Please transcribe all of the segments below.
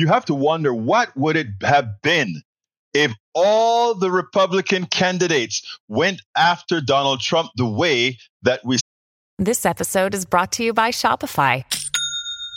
you have to wonder what would it have been if all the Republican candidates went after Donald Trump the way that we. This episode is brought to you by Shopify.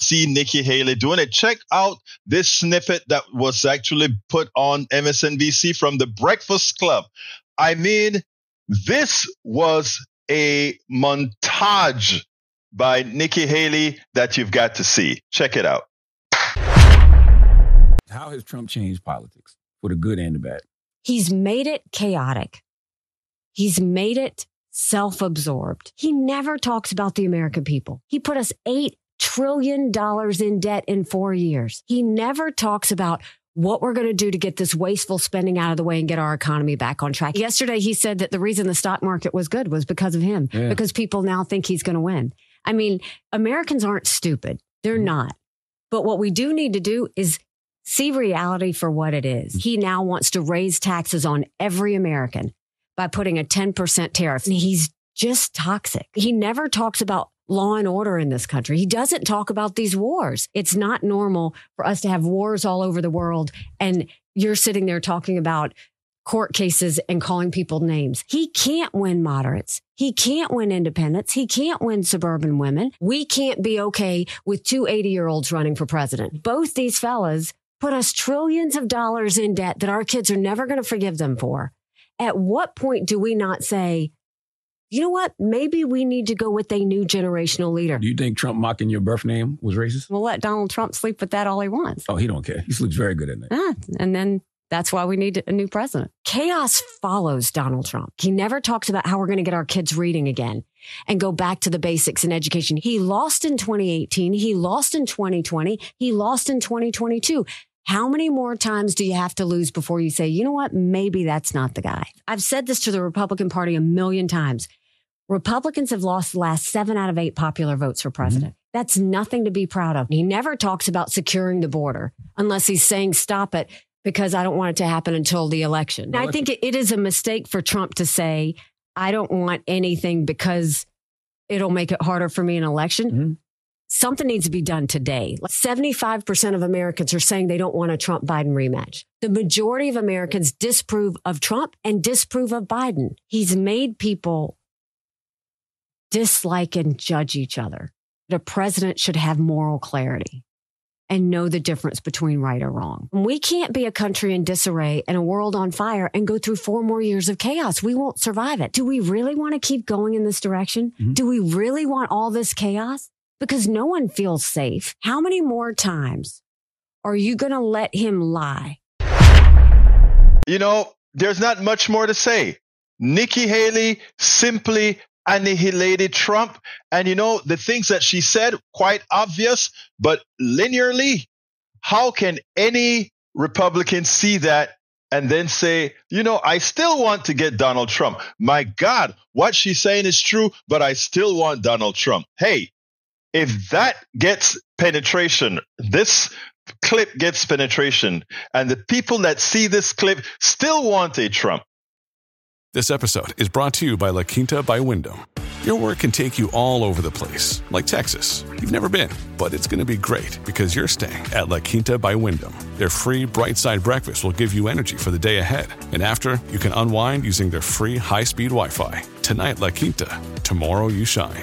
See Nikki Haley doing it. Check out this snippet that was actually put on MSNBC from the Breakfast Club. I mean, this was a montage by Nikki Haley that you've got to see. Check it out. How has Trump changed politics for the good and the bad? He's made it chaotic. He's made it self absorbed. He never talks about the American people. He put us $8 trillion dollars in debt in four years. He never talks about what we're going to do to get this wasteful spending out of the way and get our economy back on track. Yesterday, he said that the reason the stock market was good was because of him, yeah. because people now think he's going to win. I mean, Americans aren't stupid. They're mm-hmm. not. But what we do need to do is see reality for what it is. He now wants to raise taxes on every American by putting a 10% tariff. And he's just toxic. He never talks about law and order in this country. He doesn't talk about these wars. It's not normal for us to have wars all over the world. And you're sitting there talking about court cases and calling people names. He can't win moderates. He can't win independents. He can't win suburban women. We can't be okay with two 80 year olds running for president. Both these fellas put us trillions of dollars in debt that our kids are never going to forgive them for. At what point do we not say, you know what? Maybe we need to go with a new generational leader. Do you think Trump mocking your birth name was racist? We'll let Donald Trump sleep with that all he wants. Oh, he don't care. He sleeps very good at night. Ah, and then that's why we need a new president. Chaos follows Donald Trump. He never talks about how we're going to get our kids reading again and go back to the basics in education. He lost in 2018. He lost in 2020. He lost in 2022. How many more times do you have to lose before you say, you know what? Maybe that's not the guy. I've said this to the Republican Party a million times. Republicans have lost the last seven out of eight popular votes for president. Mm-hmm. That's nothing to be proud of. He never talks about securing the border unless he's saying stop it because I don't want it to happen until the election. I think it is a mistake for Trump to say, I don't want anything because it'll make it harder for me in election. Mm-hmm. Something needs to be done today. 75% of Americans are saying they don't want a Trump Biden rematch. The majority of Americans disapprove of Trump and disapprove of Biden. He's made people dislike and judge each other. The president should have moral clarity and know the difference between right or wrong. We can't be a country in disarray and a world on fire and go through four more years of chaos. We won't survive it. Do we really want to keep going in this direction? Mm-hmm. Do we really want all this chaos? Because no one feels safe. How many more times are you going to let him lie? You know, there's not much more to say. Nikki Haley simply annihilated Trump. And you know, the things that she said, quite obvious, but linearly, how can any Republican see that and then say, you know, I still want to get Donald Trump. My God, what she's saying is true, but I still want Donald Trump. Hey, if that gets penetration, this clip gets penetration, and the people that see this clip still want a Trump, this episode is brought to you by La Quinta by Wyndham. Your work can take you all over the place, like Texas. You've never been, but it's going to be great because you're staying at La Quinta by Wyndham. Their free bright side breakfast will give you energy for the day ahead. And after, you can unwind using their free high speed Wi Fi. Tonight, La Quinta. Tomorrow, you shine.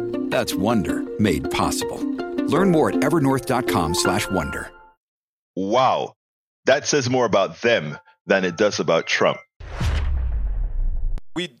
That's Wonder made possible. Learn more at evernorth.com/wonder. Wow. That says more about them than it does about Trump. we